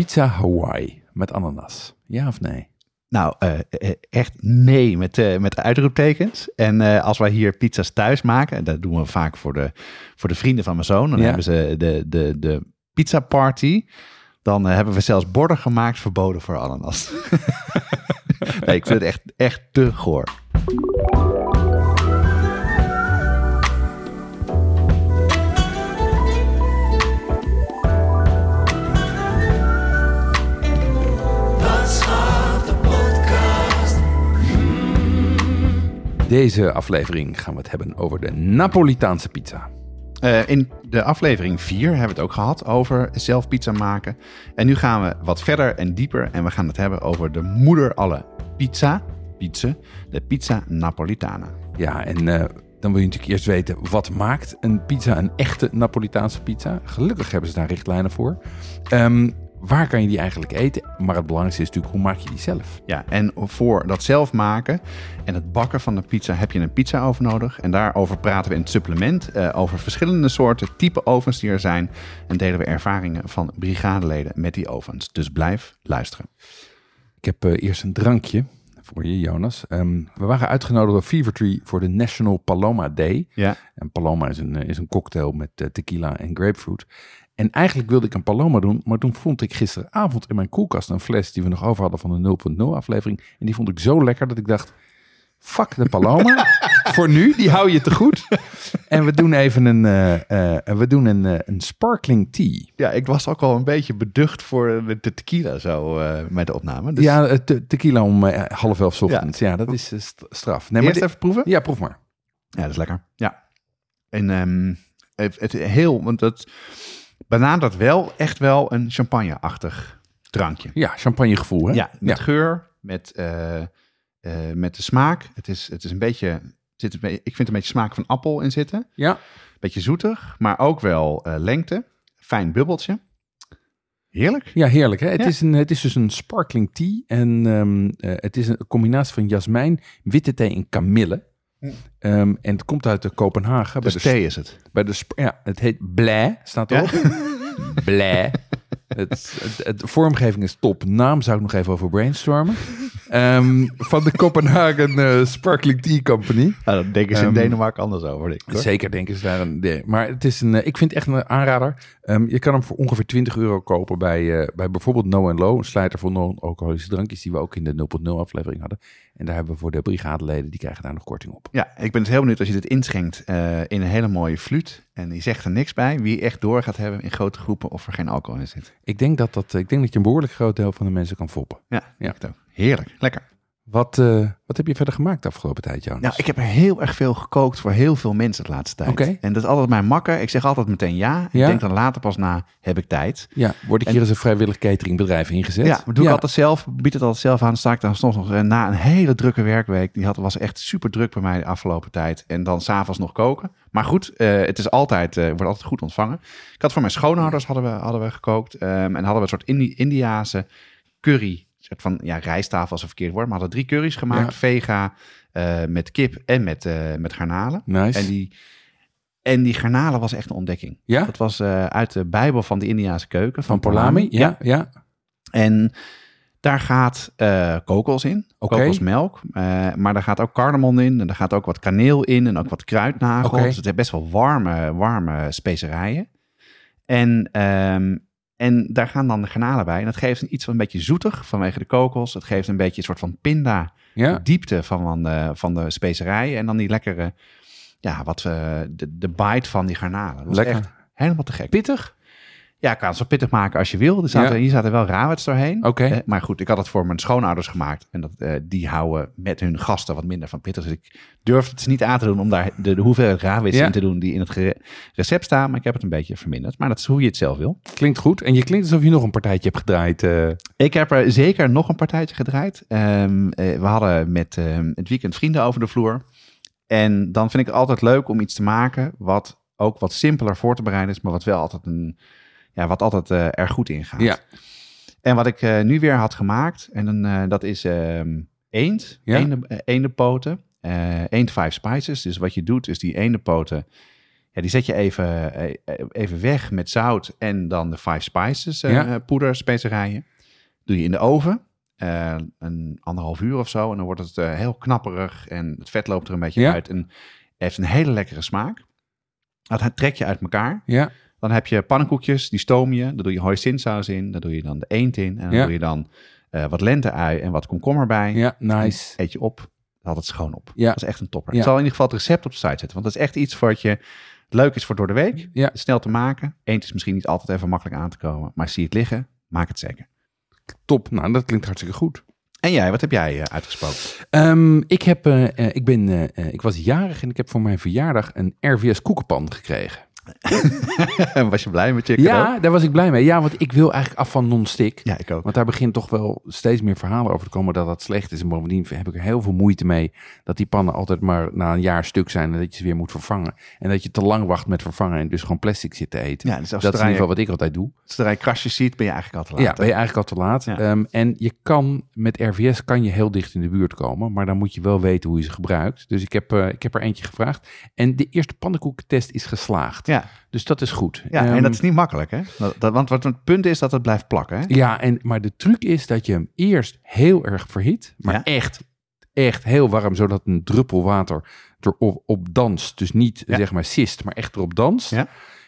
pizza Hawaii met ananas. Ja of nee? Nou, eh, eh, echt nee met, eh, met uitroeptekens. En als wij hier pizza's thuis maken, en dat doen we vaak voor de, voor de vrienden van mijn zoon, dan Ja. hebben ze de, de, de pizza party. Dan hebben we zelfs borden gemaakt verboden voor ananas. nee, ik vind het echt, echt te goor. Deze aflevering gaan we het hebben over de Napolitaanse pizza. Eh, in de aflevering 4 hebben we het ook gehad over zelf pizza maken. En nu gaan we wat verder en dieper en we gaan het hebben over de moeder alle pizza, pizza, de pizza Napolitana. Ja, en eh, dan wil je natuurlijk eerst weten wat maakt een pizza een echte Napolitaanse pizza. Gelukkig hebben ze daar richtlijnen voor. Ehm, waar kan je die eigenlijk eten? Maar het belangrijkste is natuurlijk, hoe maak je die zelf? Ja, en voor dat zelf maken en het bakken van de pizza heb je een pizza oven nodig. En daarover praten we in het supplement eh, over verschillende soorten type ovens die er zijn. En delen we ervaringen van brigadeleden met die ovens. Dus blijf luisteren. Ik heb eh, eerst een drankje voor je, Jonas. Ehm, we waren uitgenodigd door Fevertree voor de National Paloma Day. Ja, En Paloma is een, eh, is een cocktail met tequila en grapefruit. En eigenlijk wilde ik een Paloma doen, maar toen vond ik gisteravond in mijn koelkast een fles die we nog over hadden van de 0.0 aflevering. En die vond ik zo lekker dat ik dacht, fuck de Paloma. Voor nu, die hou je te goed. En we doen even een, eh, we doen een, eh, een sparkling tea. ja ik was ook al een beetje beducht voor de tequila zo met de opname. Dus ja, te- tequila om half elf 's ochtends. Ja, dat is st- straf. Nee, maar eerst even proeven. ja, proef maar. Ja, dat is lekker. Ja. En ehm, het, het heel, want het benadert wel echt wel een champagne-achtig drankje. Ja, champagnegevoel, hè? Ja, met geur, met, eh, eh, met de smaak. Het is, het is een beetje, zit een beetje, ik vind een beetje smaak van appel in zitten. Ja. Beetje zoetig, maar ook wel eh, lengte. Fijn bubbeltje. Heerlijk. Ja, heerlijk. Hè? Het, Ja. Is een, het is dus een sparkling tea. En ehm, eh, het is een combinatie van jasmijn, witte thee en kamille. Ehm, en het komt uit de Kopenhagen. Dus bij de, thee is het. bij de, ja, het heet Blij, staat erop. Blij. Het, het, het- de vormgeving is top. Naam zou ik nog even over brainstormen. Ehm, van de Kopenhagen eh, Sparkling Tea Company. Nou, dat denken ze in Ehm, Denemarken anders over, denk ik. hoor. Zeker denken ze daar een. Maar het is een, eh, ik vind het echt een aanrader. Je kan hem voor ongeveer 20 euro kopen bij, eh, bij bijvoorbeeld No Low, een slijter voor non-alcoholische drankjes die we ook in de 0.0 aflevering hadden. En daar hebben we voor de brigadeleden, die krijgen daar nog korting op. Ja, ik ben het heel benieuwd als je dit inschenkt eh, in een hele mooie fluit. En die zegt er niks bij. Wie echt door gaat hebben in grote groepen of er geen alcohol in zit. Ik denk dat, dat, ik denk dat je een behoorlijk groot deel van de mensen kan foppen. Ja, Ja. ja. ook. Heerlijk, lekker. Wat, eh, wat heb je verder gemaakt de afgelopen tijd, Jonas? Nou, ik heb er heel erg veel gekookt voor heel veel mensen de laatste tijd. Oké. En dat is altijd mijn makker. Ik zeg altijd meteen ja. Ja? Ik denk dan later pas na, heb ik tijd. Ja, word ik En- hier als een vrijwillig cateringbedrijf ingezet? Ja, maar doe ik altijd zelf. Bied het altijd zelf aan. Sta ik dan soms nog eh, na een hele drukke werkweek. Die had, was echt super druk bij mij de afgelopen tijd. En dan s'avonds nog koken. Maar goed, eh, het is altijd, wordt altijd goed ontvangen. Ik had voor mijn schoonouders hadden we, hadden we gekookt. ehm, en hadden we een soort Indi Indiaanse curry. Soort van, ja, rijsttafel als een verkeerd woord. Maar we hadden drie curry's gemaakt. Ja. Vega, eh, met kip en met, eh, met garnalen. Nice. En die, en die garnalen was echt een ontdekking. Ja? Dat was eh, uit de Bijbel van de Indiaanse keuken. Van Polami? Ja, ja. En daar gaat kokos in, Oké. kokosmelk. maar daar gaat ook cardamom in en er gaat ook wat kaneel in en ook wat kruidnagel. Dus het heeft best wel warme, warme specerijen. En, ehm, en daar gaan dan de garnalen bij. En dat geeft een iets van een beetje zoetig vanwege de kokos. Het geeft een beetje een soort van pinda ja. diepte van, van, de, van de specerijen. En dan die lekkere, ja, wat, eh, de, de bite van die garnalen. Dat was Lekker. echt helemaal te gek. Pittig? Ja, kan het zo pittig maken als je wil. Er zaten, Ja. Hier zaten wel rawets doorheen. Oké. Eh, maar goed, ik had het voor mijn schoonouders gemaakt. En dat, eh, die houden met hun gasten wat minder van pittig. Dus ik durf het niet aan te doen om daar de, de hoeveelheid Ja. in te doen die in het recept staan. Maar ik heb het een beetje verminderd. Maar dat is hoe je het zelf wil. Klinkt goed. En je klinkt alsof je nog een partijtje hebt gedraaid. eh. Ik heb er zeker nog een partijtje gedraaid. Ehm, eh, we hadden met ehm, het weekend vrienden over de vloer. En dan vind ik het altijd leuk om iets te maken wat ook wat simpeler voor te bereiden is, maar wat wel altijd een, ja, wat altijd eh, er goed in gaat. Ja. En wat ik eh, nu weer had gemaakt, en dan, eh, dat is eend, Ja. eende, eendenpoten, eend five spices. Dus wat je doet is die eendenpoten, ja, die zet je even, even weg met zout en dan de five spices Ja. poeder, specerijen. Doe je in de oven, een anderhalf uur of zo. En dan wordt het heel knapperig en het vet loopt er een beetje Ja. uit. En het heeft een hele lekkere smaak. Dat trek je uit elkaar. Ja. Dan heb je pannenkoekjes, die stoom je. Daar doe je hoisinsaus in. Daar doe je dan de eend in. En dan Ja. doe je dan eh, wat lente-ui en wat komkommer bij. Ja, nice. Eet je op. Haalt het schoon op. Ja. Dat is echt een topper. Ja. Ik zal in ieder geval het recept op de site zetten. Want dat is echt iets wat je leuk is voor door de week. Ja. Snel te maken. Eend is misschien niet altijd even makkelijk aan te komen. Maar zie het liggen, maak het zeker. Top. Nou, dat klinkt hartstikke goed. En jij, wat heb jij eh, uitgesproken? Ehm, ik, heb, eh, ik, ben, ik was jarig en ik heb voor mijn verjaardag een RVS koekenpan gekregen. Was je blij met je cadeau? Ja, daar was ik blij mee. Ja, want ik wil eigenlijk af van non-stick. Ja, ik ook. Want daar begint toch wel steeds meer verhalen over te komen dat dat slecht is. En bovendien heb ik er heel veel moeite mee dat die pannen altijd maar na een jaar stuk zijn en dat je ze weer moet vervangen. En dat je te lang wacht met vervangen en dus gewoon plastic zit te eten. Ja, dus dat is in ieder geval wat ik altijd doe. zodra je krasjes ziet, ben je eigenlijk al te Ja, laat. ben je eigenlijk al te laat. Ja. Ehm, en je kan met RVS kan je heel dicht in de buurt komen, maar dan moet je wel weten hoe je ze gebruikt. Dus ik heb, eh, ik heb er eentje gevraagd. En de eerste pannenkoekentest is geslaagd. Ja, Dus dat is goed. ja Ehm, en dat is niet makkelijk, hè? Dat, dat- want wat het punt is dat het blijft plakken, hè? Ja, en, maar de truc is dat je hem eerst heel erg verhit, maar Ja. echt, echt heel warm, zodat een druppel water erop op danst. Dus niet Ja. zeg maar sist, maar echt erop danst. Ja.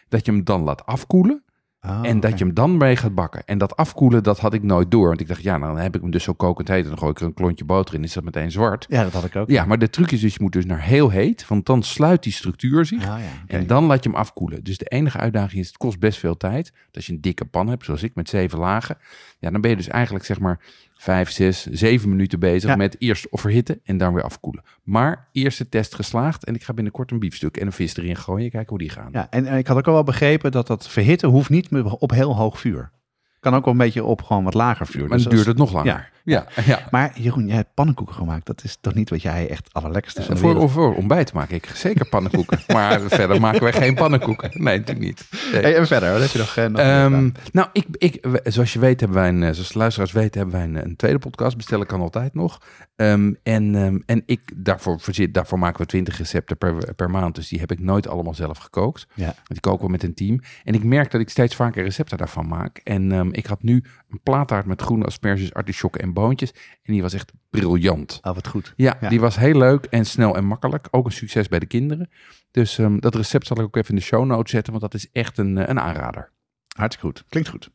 Dat je hem dan laat afkoelen Oh, en dat je hem dan mee gaat bakken. En dat afkoelen, dat had ik nooit door. Want ik dacht, ja, nou, dan heb ik hem dus zo kokend heet. En dan gooi ik er een klontje boter in, is dat meteen zwart. Ja, dat had ik ook. Ja, maar de truc is dus, je moet dus naar heel heet, want dan sluit die structuur zich. Ah, ja. En dan laat je hem afkoelen. Dus de enige uitdaging is, het kost best veel tijd. Want Als je een dikke pan hebt, zoals ik, met zeven lagen. Ja, dan ben je dus eigenlijk zeg maar vijf, zes, zeven minuten bezig Ja. met eerst verhitten en dan weer afkoelen. Maar eerste test geslaagd en ik ga binnenkort een biefstuk en een vis erin gooien. Kijken hoe die gaan. Ja, en, en ik had ook al wel begrepen dat dat verhitten hoeft niet op heel hoog vuur. Kan ook wel een beetje op gewoon wat lager vuur. maar Dus dan duurt het nog langer. Ja, ja. Maar Jeroen, jij hebt pannenkoeken gemaakt. Dat is toch niet wat jij echt allerlekkerste is van de Voor, wereld? voor ontbijt maak ik zeker pannenkoeken. maar verder maken wij geen pannenkoeken. Nee, natuurlijk niet. Nee. Hey, en verder, wat heb je nog? eh, nog Ehm, nou, ik, ik, zoals je weet hebben wij een, eh, zoals de luisteraars weten, hebben wij een, een tweede podcast. Bestellen kan altijd nog. Ehm, en ehm, en ik, daarvoor, daarvoor maken we 20 recepten per, per maand. Dus die heb ik nooit allemaal zelf gekookt. Ja. Want die koken we met een team. En ik merk dat ik steeds vaker recepten daarvan maak. En ik had nu een plaattaart met groene asperges, artisjokken en boontjes. En die was echt briljant. Oh, wat goed. Ja, Ja. die was heel leuk en snel en makkelijk. Ook een succes bij de kinderen. Dus ehm, dat recept zal ik ook even in de show notes zetten. Want dat is echt een, eh, een aanrader. Hartstikke goed. Klinkt goed.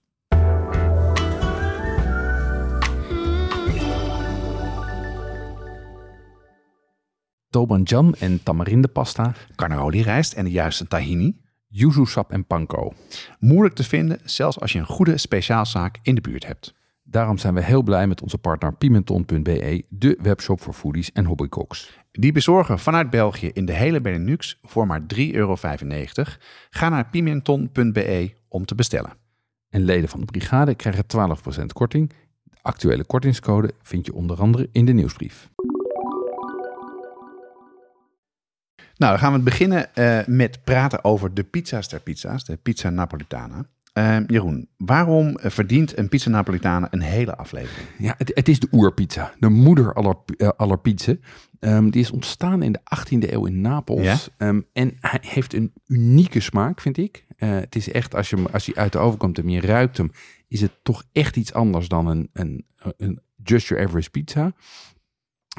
Tobanjan en tamarindepasta, Carnaroli rijst en de juiste tahini. Yuzu sap en panko. Moeilijk te vinden, zelfs als je een goede speciaalzaak in de buurt hebt. Daarom zijn we heel blij met onze partner Pimenton.be, de webshop voor foodies en hobbycooks. Die bezorgen vanuit België in de hele Benelux voor maar 3,95 euro. Ga naar pimenton.be om te bestellen. En leden van de brigade krijgen 12% korting. De actuele kortingscode vind je onder andere in de nieuwsbrief. Nou, dan gaan we beginnen eh, met praten over de pizza's ter pizza's, de pizza Napolitana. Eh, Jeroen, waarom verdient een pizza Napolitana een hele aflevering? Ja, het, het is de oerpizza. De moeder aller, eh, aller pizza. Ehm, die is ontstaan in de 18e eeuw in Napels. Ja? Ehm, en hij heeft een unieke smaak, vind ik. Het is echt, als je, als hij uit de oven komt en je ruikt hem, is het toch echt iets anders dan een, een, een just your average pizza.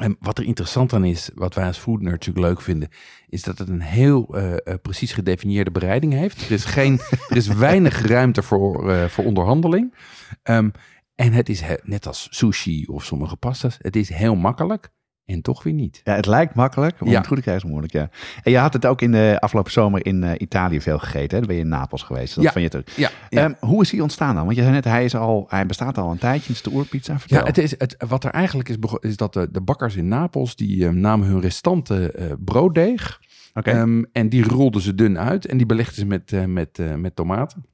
En wat er interessant aan is, wat wij als food nerd natuurlijk leuk vinden, is dat het een heel eh, eh, precies gedefinieerde bereiding heeft. Er is, geen, er is weinig ruimte voor, eh, voor onderhandeling. Ehm, en het is net als sushi of sommige pasta's, het is heel makkelijk en toch weer niet. Ja, het lijkt makkelijk, maar Ja. het goed te krijgen is moeilijk, ja. En je had het ook in de afgelopen zomer in eh, Italië veel gegeten, hè? Dan ben je in Napels geweest. Dat Ja. van je terug. Ja, Ehm, hoe is hij ontstaan dan? Want je zei net, hij, is al, hij bestaat al een tijdje, het is de oerpizza. Vertel. Ja, het is, het, wat er eigenlijk is, is dat de, de bakkers in Napels, die eh, namen hun restante eh, brooddeeg. Ehm, en die rolden ze dun uit en die belegden ze met, eh, met, met tomaten.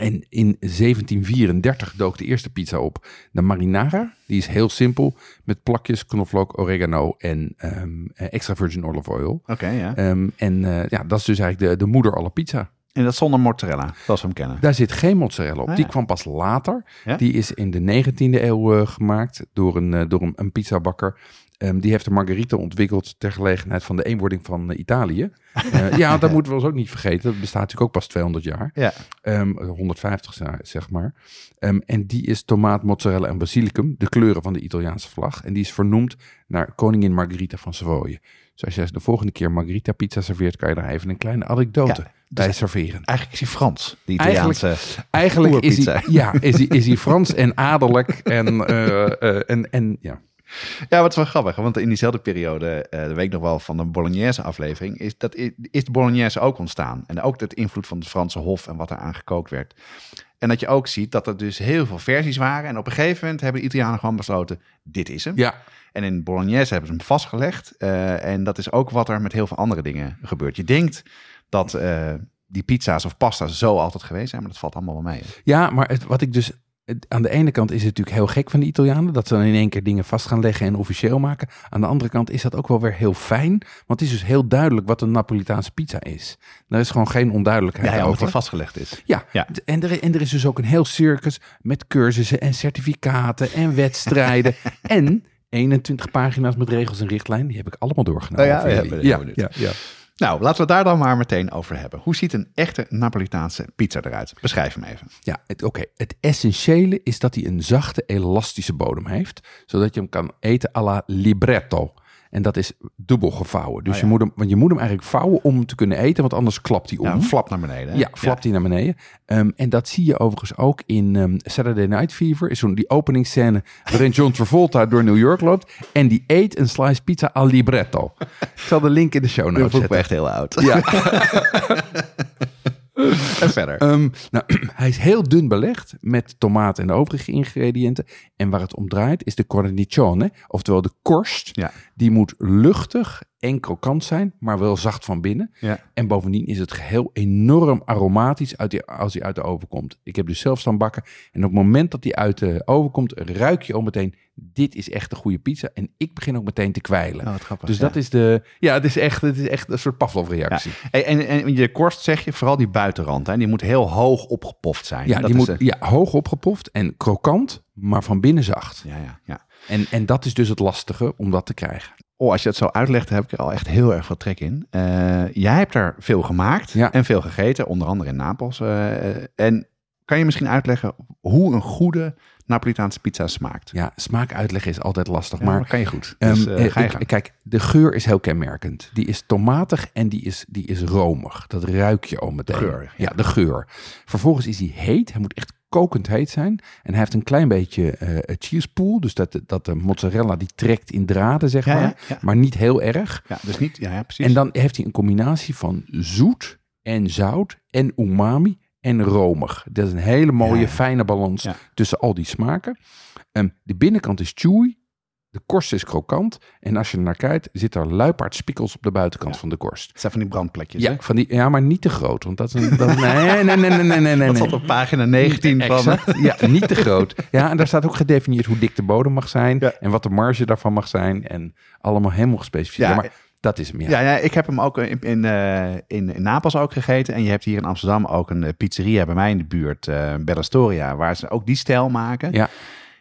En in 1734 dook de eerste pizza op. De marinara, die is heel simpel. Met plakjes knoflook, oregano en ehm, eh, extra virgin olive oil. Oké, ja. Ehm, en eh, ja, dat is dus eigenlijk de, de moeder alle pizza. En dat zonder mozzarella, zoals we hem kennen. Daar zit geen mozzarella op. Ah, Die kwam pas later. Ja? Die is in de 19e eeuw eh, gemaakt door een, door een, een pizzabakker. Ehm, die heeft de margarita ontwikkeld ter gelegenheid van de eenwording van eh, Italië. Eh, ja, dat moeten we ons ook niet vergeten. Dat bestaat natuurlijk ook pas 200 jaar. Ja. Ehm, 150 za- zeg maar. Ehm, en die is tomaat, mozzarella en basilicum, de kleuren van de Italiaanse vlag. En die is vernoemd naar koningin Margherita van Savoye. Dus als je de volgende keer Margherita pizza serveert, kan je daar even een kleine anekdote Ja, bij serveren. Eigenlijk is hij Frans, die Eigenlijk- Italiaanse. Eigenlijk is hij, ja, is, hij, is hij Frans en adellijk. En, eh, en, en ja. Ja, wat is wel grappig, want in diezelfde periode, eh de week nog wel van de Bolognese aflevering, is, dat, is, is de Bolognese ook ontstaan. En ook het invloed van het Franse hof en wat er aan gekookt werd. En dat je ook ziet dat er dus heel veel versies waren. En op een gegeven moment hebben de Italianen gewoon besloten, dit is hem. ja. En in Bolognese hebben ze hem vastgelegd. eh, en dat is ook wat er met heel veel andere dingen gebeurt. Je denkt dat eh, die pizza's of pasta's zo altijd geweest zijn, maar dat valt allemaal wel mee. hè. Ja, maar het, wat ik dus. Aan de ene kant is het natuurlijk heel gek van de Italianen. Dat ze dan in één keer dingen vast gaan leggen en officieel maken. Aan de andere kant is dat ook wel weer heel fijn. Want het is dus heel duidelijk wat een Napolitaanse pizza is. Daar is gewoon geen onduidelijkheid Ja, ja, omdat over. het vastgelegd is. Ja, Ja. En, er, en er is dus ook een heel circus met cursussen en certificaten en wedstrijden. en 21 pagina's met regels en richtlijnen. Die heb ik allemaal doorgenomen. Oh ja, ja, ja, ja. Nou, laten we het daar dan maar meteen over hebben. Hoe ziet een echte Napolitaanse pizza eruit? Beschrijf hem even. Ja, oké. Het essentiële is dat hij een zachte, elastische bodem heeft. Zodat je hem kan eten à la libretto. En dat is dubbel gevouwen. Dus Oh ja. je, moet hem, want je moet hem eigenlijk vouwen om hem te kunnen eten. Want anders klapt hij om. Ja, een flap naar beneden. hè? Ja, flapt hij naar beneden. Ehm, en dat zie je overigens ook in ehm, Saturday Night Fever. Is zo'n die openingsscène waarin John Travolta door New York loopt. En die eet een slice pizza al libretto. Ik zal de link in de show notes ik zetten. echt heel oud. Ja. En verder. Ehm, nou, hij is heel dun belegd met tomaat en de overige ingrediënten. En waar het om draait is de cornicione, oftewel de korst. Ja. Die moet luchtig en krokant zijn, maar wel zacht van binnen. Ja. En bovendien is het geheel enorm aromatisch uit die, als hij uit de oven komt. Ik heb dus zelf staan bakken. En op het moment dat hij uit de oven komt, ruik je al meteen... dit is echt een goede pizza. En ik begin ook meteen te kwijlen. Oh, wat grappig. dus ja. dat is de... Ja, het is echt, het is echt een soort Pavlov-reactie. En, en je korst zeg je, vooral die buitenrand, hè, die moet heel hoog opgepoft zijn. Ja, Dat die moet ja, hoog opgepoft en krokant, maar van binnen zacht. ja, ja, ja. En, en dat is dus het lastige om dat te krijgen. Oh, als je het zo uitlegt, heb ik er al echt heel erg veel trek in. Eh, jij hebt er veel gemaakt Ja. en veel gegeten, onder andere in Napels. eh, en kan je misschien uitleggen hoe een goede Napolitaanse pizza smaakt? Ja, smaak uitleggen is altijd lastig, Ja, maar... dat kan je goed. ehm, Dus, eh, ga je ik- kijk, de geur is heel kenmerkend. Die is tomatig en die is, die is romig. Dat ruik je al meteen. Geur, ja. ja. de geur. Vervolgens is hij heet. Hij moet echt kokend heet zijn. En hij heeft een klein beetje eh cheese pool. Dus dat, dat de mozzarella die trekt in draden, zeg Ja, maar. ja, ja. Maar niet heel erg. Ja, dus niet, ja, ja precies. En dan heeft hij een combinatie van zoet en zout en umami en romig. Dat is een hele mooie, fijne balans tussen al die smaken. Ehm, de binnenkant is chewy, de korst is krokant. En als je er naar kijkt, zit er luipaardspikkels op de buitenkant Ja. van de korst. Het zijn van die brandplekjes. Ja, hè? van die, ja, maar niet te groot. Want dat is een... Dat, nee, nee, nee, nee, nee, nee, nee. Dat stond op pagina 19 van... Ja, niet te groot. Ja, en daar staat ook gedefinieerd hoe dik de bodem mag zijn. Ja. En wat de marge daarvan mag zijn. En allemaal helemaal gespecificeerd. Ja, maar dat is hem, ja. Ja, ik heb hem ook in, in, eh, in, in Napels ook gegeten. En je hebt hier in Amsterdam ook een eh, pizzeria bij mij in de buurt, eh Bellastoria, waar ze ook die stijl maken. Ja.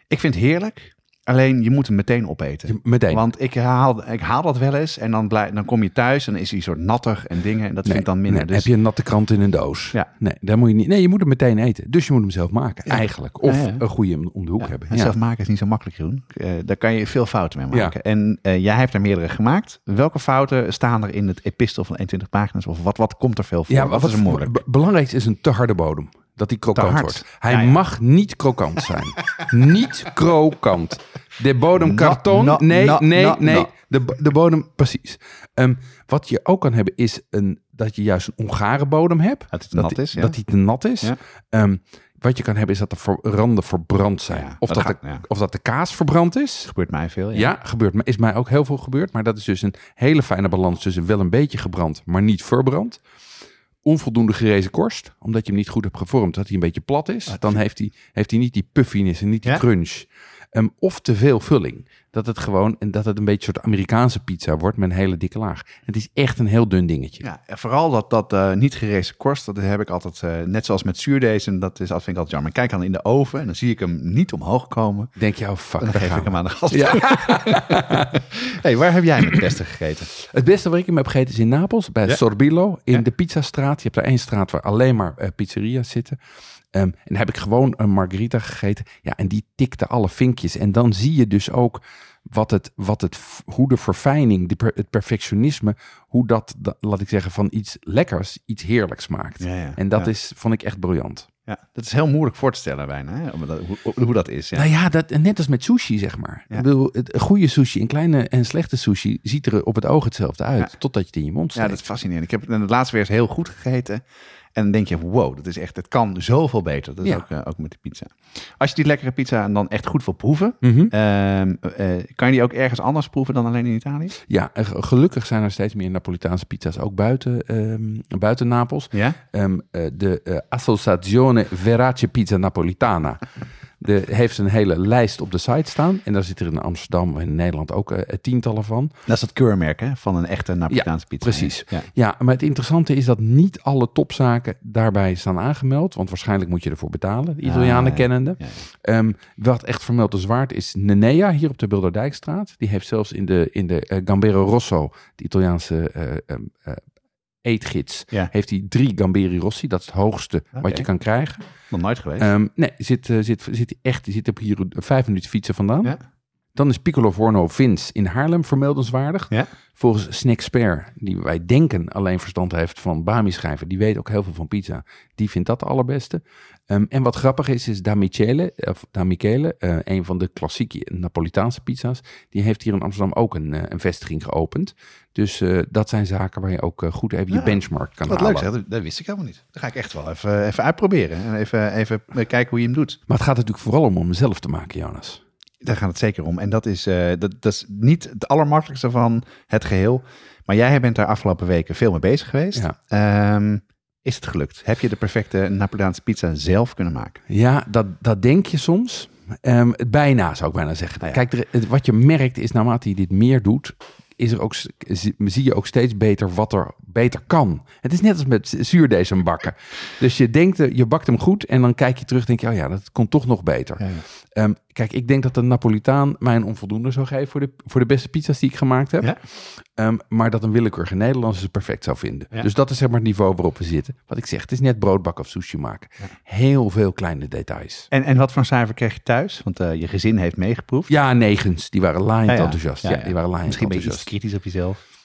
Ik vind het heerlijk. Alleen je moet hem meteen opeten. Je- Meteen. Want ik haal, ik haal dat wel eens en dan, blij, dan kom je thuis en dan is hij soort nattig en dingen. En dat vind ik dan minder. Nee, dus, Heb je een natte krant in een doos? Ja. Nee, daar moet je niet. Nee, je moet hem meteen eten. Dus je moet hem zelf maken, Ja. eigenlijk. Of Ja, een goede om de hoek hebben. en zelf maken is niet zo makkelijk, Jeroen. Eh, daar kan je veel fouten mee maken. En eh, jij hebt er meerdere gemaakt. Welke fouten staan er in het epistel van 21 pagina's? Of wat, wat komt er veel voor? Ja, wat, is er moeilijk? be- belangrijkste is een te harde bodem. Dat die krokant wordt. Hij Ja, ja. mag niet krokant zijn. niet krokant. De bodem karton. no, nee, no, nee, no, nee. De, de bodem, precies. Ehm, wat je ook kan hebben is een, dat je juist een ongare bodem hebt. Dat het dat nat is, ja. Dat die te nat is. Ehm, wat je kan hebben is dat de randen verbrand zijn. Ja, of, dat gaat- de, ja. of dat de kaas verbrand is. gebeurt mij veel. Ja. Ja, gebeurt, is mij ook heel veel gebeurd. Maar dat is dus een hele fijne balans tussen wel een beetje gebrand, maar niet verbrand. Onvoldoende gerezen korst, omdat je hem niet goed hebt gevormd, dat hij een beetje plat is. Dan heeft hij, heeft hij niet die puffiness en niet die Ja. crunch. Ehm, of te veel vulling. Dat het gewoon, en dat het een beetje een soort Amerikaanse pizza wordt met een hele dikke laag. Het is echt een heel dun dingetje. Ja, en vooral dat, dat eh, niet gerezen korst, dat heb ik altijd, eh, net zoals met zuurdezen, dat, is, dat vind ik altijd jammer. Ik kijk dan in de oven en dan zie ik hem niet omhoog komen. Denk je, oh fuck, dan geef ik hem aan de gast. Ja. hey, waar heb jij het beste gegeten? Het beste waar ik hem heb gegeten is in Napels, bij Ja. Sorbillo, in Ja. de pizzastraat. Je hebt daar één straat waar alleen maar eh, pizzeria's zitten. Ehm, en heb ik gewoon een margarita gegeten. Ja, en die tikte alle vinkjes. En dan zie je dus ook wat het, wat het, hoe de verfijning, de het perfectionisme, hoe dat, dat, laat ik zeggen, van iets lekkers iets heerlijks maakt. Ja, ja. En dat Ja. is, vond ik echt briljant. Ja, dat is heel moeilijk voor te stellen bijna, hè? Hoe, hoe dat is. Nou ja, dat, net als met sushi, zeg maar. Ja. Ik bedoel, het goede sushi en kleine en slechte sushi ziet er op het oog hetzelfde uit. Totdat je het in je mond steekt. Ja, dat is fascinerend. Ik heb het laatste weer eens heel goed gegeten. En dan denk je, wow, dat is echt, het kan zoveel beter. Dat is Ja. ook, eh, ook met de pizza. Als je die lekkere pizza dan echt goed wil proeven, Mhm. ehm, eh, kan je die ook ergens anders proeven dan alleen in Italië? Ja, eh, gelukkig zijn er steeds meer Napolitaanse pizza's ook buiten, ehm, buiten Napels. Ja? Ehm, eh, de Associazione Verace Pizza Napolitana de, heeft een hele lijst op de site staan. En daar zitten er in Amsterdam en in Nederland ook eh, tientallen van. Dat is het keurmerk hè, van een echte Napolitaanse pizza. precies. Ja. Ja, maar het interessante is dat niet alle topzaken daarbij staan aangemeld. Want waarschijnlijk moet je ervoor betalen, de Italianen Ah, ja. kennende. Ja, Ehm, wat echt vermeld is waard is Nenea hier op de Bilderdijkstraat. Die heeft zelfs in de, in de eh, Gambero Rosso, de Italiaanse eh, eetgids, Ja. heeft hij drie Gamberi Rossi. Dat is het hoogste wat je kan krijgen. Nog nooit geweest. Ehm, nee, zit, eh, zit, zit echt, die zit op hier vijf minuten fietsen vandaan. Ja. Dan is Piccolo Forno Vins in Haarlem vermeldenswaardig. Ja. Volgens Snack Spare, die wij denken alleen verstand heeft van Bami schrijven, die weet ook heel veel van pizza. Die vindt dat de allerbeste. Ehm, en wat grappig is, is Da Michele, of Da Michele, eh, een van de klassieke Napolitaanse pizza's. Die heeft hier in Amsterdam ook een, eh, een vestiging geopend. Dus eh, dat zijn zaken waar je ook goed even je benchmark kan Wat halen. leuk zeg, dat, dat wist ik helemaal niet. Dat ga ik echt wel even, even uitproberen. En even, even kijken hoe je hem doet. Maar het gaat natuurlijk vooral om om hem zelf te maken, Jonas. Daar gaat het zeker om. En dat is, eh, dat, dat is niet het allermakkelijkste van het geheel. Maar jij bent daar afgelopen weken veel mee bezig geweest. Ja. Ehm, is het gelukt? Heb je de perfecte Napolitaanse pizza zelf kunnen maken? Ja, dat, dat denk je soms. Ehm, bijna zou ik bijna zeggen. Nou ja. Kijk, er, wat je merkt is naarmate je dit meer doet, is er ook, zie je ook steeds beter wat er beter kan. Het is net als met zuurdezen bakken. Dus je denkt, eh, je bakt hem goed en dan kijk je terug denk je, oh ja, dat kon toch nog beter. Ja, Ehm, kijk, ik denk dat de Napolitaan mij een onvoldoende zou geven voor de, voor de beste pizza's die ik gemaakt heb. Ja. Ehm, maar dat een willekeurige Nederlander ze perfect zou vinden. Dus dat is zeg maar het niveau waarop we zitten. Wat ik zeg, het is net broodbakken of sushi maken. Heel veel kleine details. En, en wat voor cijfer kreeg je thuis? Want eh, je gezin heeft meegeproefd. Ja, negens. Die waren laaiend enthousiast. Ja, die waren laaiend enthousiast. Kritisch op jezelf.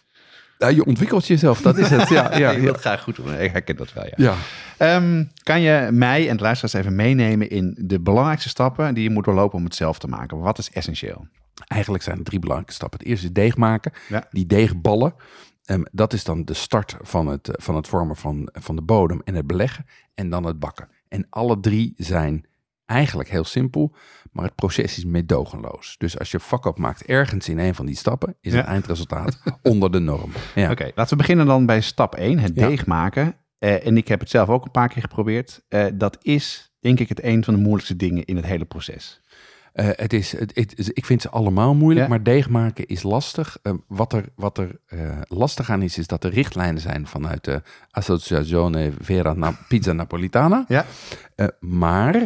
Ja, je ontwikkelt jezelf, dat is het. Ja, ja, ik wil ja. het graag goed doen. Ik herken dat wel, ja. ja. Ehm, kan je mij en de luisteraars even meenemen in de belangrijkste stappen die je moet doorlopen om het zelf te maken? Wat is essentieel? Eigenlijk zijn er drie belangrijke stappen. Het eerste is deeg maken. Ja. Die deegballen. Ehm, dat is dan de start van het, eh, van het vormen van, van de bodem en het beleggen. En dan het bakken. En alle drie zijn eigenlijk heel simpel. Maar het proces is meedogenloos. Dus als je fuck up maakt ergens in een van die stappen, is het eindresultaat onder de norm. Ja. Oké, laten we beginnen dan bij stap 1, het Ja. deeg maken. Eh, en ik heb het zelf ook een paar keer geprobeerd. Eh, dat is, denk ik, het een van de moeilijkste dingen in het hele proces. Eh, het is, het, het is- ik vind ze allemaal moeilijk, Ja. maar deeg maken is lastig. Eh, wat er, wat er lastig aan is, is dat er richtlijnen zijn vanuit de Associazione Vera Na- Pizza Napolitana. Ja. Maar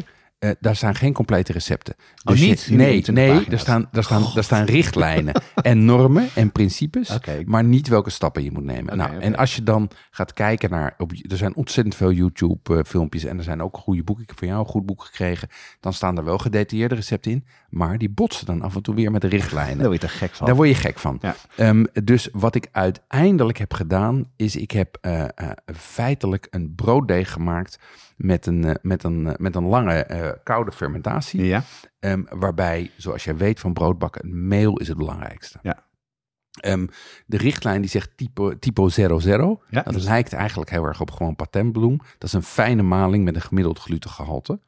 eh, daar staan geen complete recepten. Oh, je- niet? Nee, 21 nee er, staan, er, staan, er staan richtlijnen en normen en principes, maar niet welke stappen je moet nemen. Nou. En als je dan gaat kijken naar, op, er zijn ontzettend veel YouTube-filmpjes en er zijn ook goede boeken. Ik heb van jou een goed boek gekregen. Dan staan er wel gedetailleerde recepten in, maar die botsen dan af en toe weer met de richtlijnen. Daar word je gek van. Daar word je gek van. Ja. Ehm, dus wat ik uiteindelijk heb gedaan, is ik heb eh, eh, feitelijk een brooddeeg gemaakt met een, eh, met een, eh, met een lange eh, koude fermentatie. Ja. Ehm, waarbij, zoals jij weet van broodbakken, meel is het belangrijkste. Ja. Ehm, de richtlijn die zegt typo, typo 00. Ja, dat dus- lijkt eigenlijk heel erg op gewoon patentbloem. Dat is een fijne maling met een gemiddeld glutengehalte.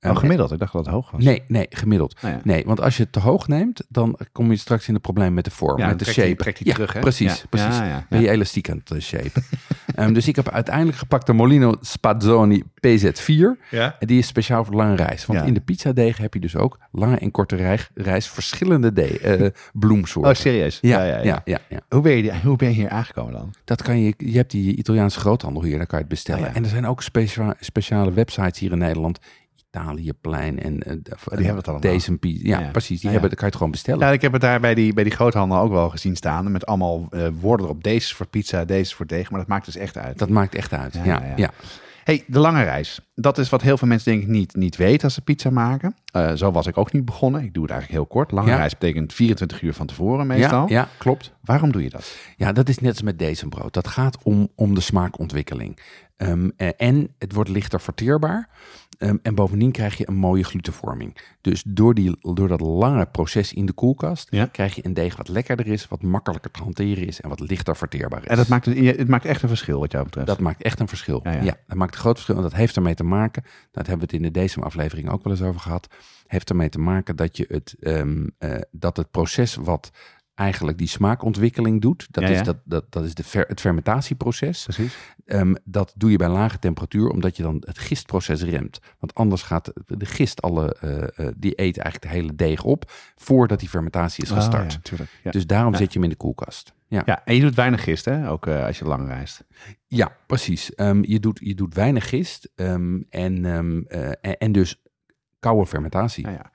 Ehm, gemiddeld. Ik dacht dat het hoog was. Nee, nee, gemiddeld. Nou ja. Nee, want als je het te hoog neemt, dan kom je straks in de probleem met de vorm, Ja, met de trekt shape. trekt hij ja, terug, hè? precies, Ja. precies. Ja, ja, Ben je elastiek aan het eh, shapen. Ehm, dus ik heb uiteindelijk gepakt de Molino Spazzoni PZ4. Ja. En die is speciaal voor lange rijst. Want in de pizzadeeg heb je dus ook lange en korte rij- rijst, verschillende de, eh, bloemsoorten. Oh, serieus? ja, ja, ja. Hoe, ben je, die- hoe ben je hier aangekomen dan? Dat kan je, je hebt die Italiaanse groothandel hier, daar kan je het bestellen. Oh ja. En er zijn ook specia- speciale websites hier in Nederland. Italiëplein en uh, hebben het allemaal. Deze. Ja, Ja. precies. Die Ja, ja. hebben, dan kan je het gewoon bestellen. Ja, ik heb het daar bij die, bij die groothandel ook wel gezien staan. Met allemaal eh, woorden erop. Deze is voor pizza, deze is voor deeg. Maar dat maakt dus echt uit. Dat maakt echt uit. Ja, Ja, ja, ja, ja. hey, de lange reis. Dat is wat heel veel mensen denk ik niet, niet weten als ze pizza maken. Eh, zo was ik ook niet begonnen. Ik doe het eigenlijk heel kort. Lange Ja. reis betekent 24 uur van tevoren Ja, meestal. ja, klopt. Waarom doe je dat? Ja, dat is net als met deze brood. Dat gaat om, om de smaakontwikkeling. Ehm, eh, en het wordt lichter verteerbaar. Ehm, en bovendien krijg je een mooie glutenvorming. Dus door, die, door dat lange proces in de koelkast... Ja. krijg je een deeg wat lekkerder is, wat makkelijker te hanteren is... en wat lichter verteerbaar is. En dat maakt, het, het maakt echt een verschil wat jou betreft. Dat maakt echt een verschil. Ja, Ja, ja. dat maakt een groot verschil. En dat heeft ermee te maken, dat hebben we het in de DSM-aflevering ook wel eens over gehad, heeft ermee te maken dat, je het, ehm, eh, dat het proces wat eigenlijk die smaakontwikkeling doet, dat Ja, is, dat, dat, dat is de ver- het fermentatieproces. Precies. Ehm, dat doe je bij lage temperatuur, omdat je dan het gistproces remt. Want anders gaat de gist alle, eh, eh, die eet eigenlijk de hele deeg op, voordat die fermentatie is gestart. Oh, ja. Dus daarom zet je hem in de koelkast. Ja. ja, en je doet weinig gist, hè? Ook eh, als je lang reist. Ja, precies. Ehm, je, doet, je doet weinig gist ehm, en, en, en dus koude fermentatie. Ja, ja.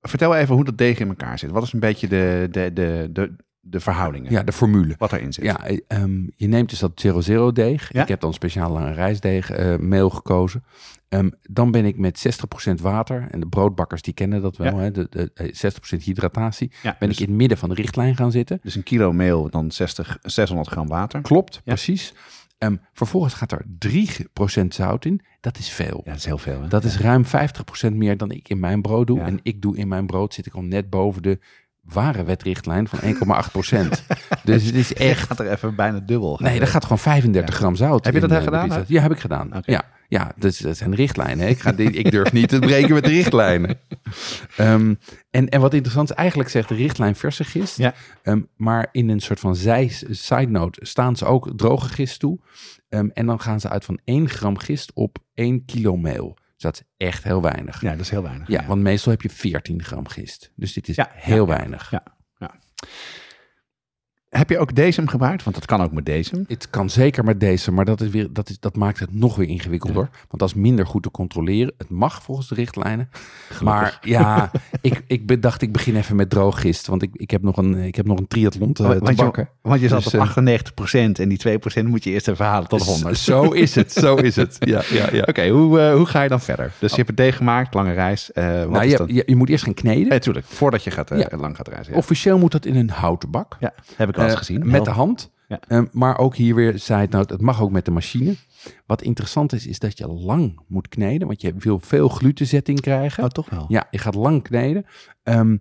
Vertel even hoe dat deeg in elkaar zit. Wat is een beetje de, de, de, de, de verhoudingen? Ja, de formule. Wat erin zit? Ja, eh, ehm, je neemt dus dat 00 deeg. Ja. Ik heb dan speciaal lange rijstdeeg eh, meel gekozen. Ehm, dan ben ik met 60% water, en de broodbakkers die kennen dat wel, Ja. hè, de, de, eh, 60% hydratatie. Ja, Ben dus, ik in het midden van de richtlijn gaan zitten. dus een kilo meel, dan 60, 600 gram water. Klopt, precies. Ehm, vervolgens gaat er 3% zout in. Dat is veel. Ja, dat is heel veel. Hè? Dat is ruim 50% meer dan ik in mijn brood doe. Ja. En ik doe in mijn brood zit ik al net boven de ware wetrichtlijn van 1,8%. dus het is echt... gaat er even bijna dubbel. Nee, dat gaat gewoon 35 gram zout. Heb je dat in, eh, gedaan. Ja, heb ik gedaan. Ja, ja dus, dat zijn richtlijnen. hè. Ik, ga, ik durf niet te breken met de richtlijnen. Ehm, en, en wat interessant is, eigenlijk zegt de richtlijn verse gist. Ja. Ehm, maar in een soort van zij, side note staan ze ook droge gist toe. Ehm, en dan gaan ze uit van 1 gram gist op 1 kilo meel. Dus dat is echt heel weinig. Ja, dat is heel weinig. Ja, want meestal heb je 14 gram gist. Dus dit is Ja, heel ja, ja. weinig. Ja. Heb je ook deze gebruikt? Want dat kan ook met deze. Het kan zeker met deze, maar dat, is weer, dat, is, dat maakt het nog weer ingewikkelder. Want dat is minder goed te controleren. Het mag volgens de richtlijnen. Maar ja, ik, ik bedacht ik begin even met drooggist. Want ik, ik, heb, nog een, ik heb nog een triathlon te, te want, je, want je zat Dus, op eh, 98% en die 2% moet je eerst even halen tot 100. Z- Zo is het, zo is het. Ja, ja, ja. Oké, hoe, eh, hoe ga je dan verder? Dus je hebt het deeg gemaakt, lange reis. eh wat Nou, je, je, je moet eerst gaan kneden. Nee, tuurlijk. Voordat je gaat, eh, Ja. lang gaat reizen. Ja. Officieel moet dat in een houten bak. ja, heb ik wel eens Eh, gezien. Met de hand. Ja. Eh, maar ook hier weer zei het nou, het mag ook met de machine. Wat interessant is, is dat je lang moet kneden. Want je wil veel glutenzetting krijgen. Oh, toch wel. Ja, je gaat lang kneden. Ehm,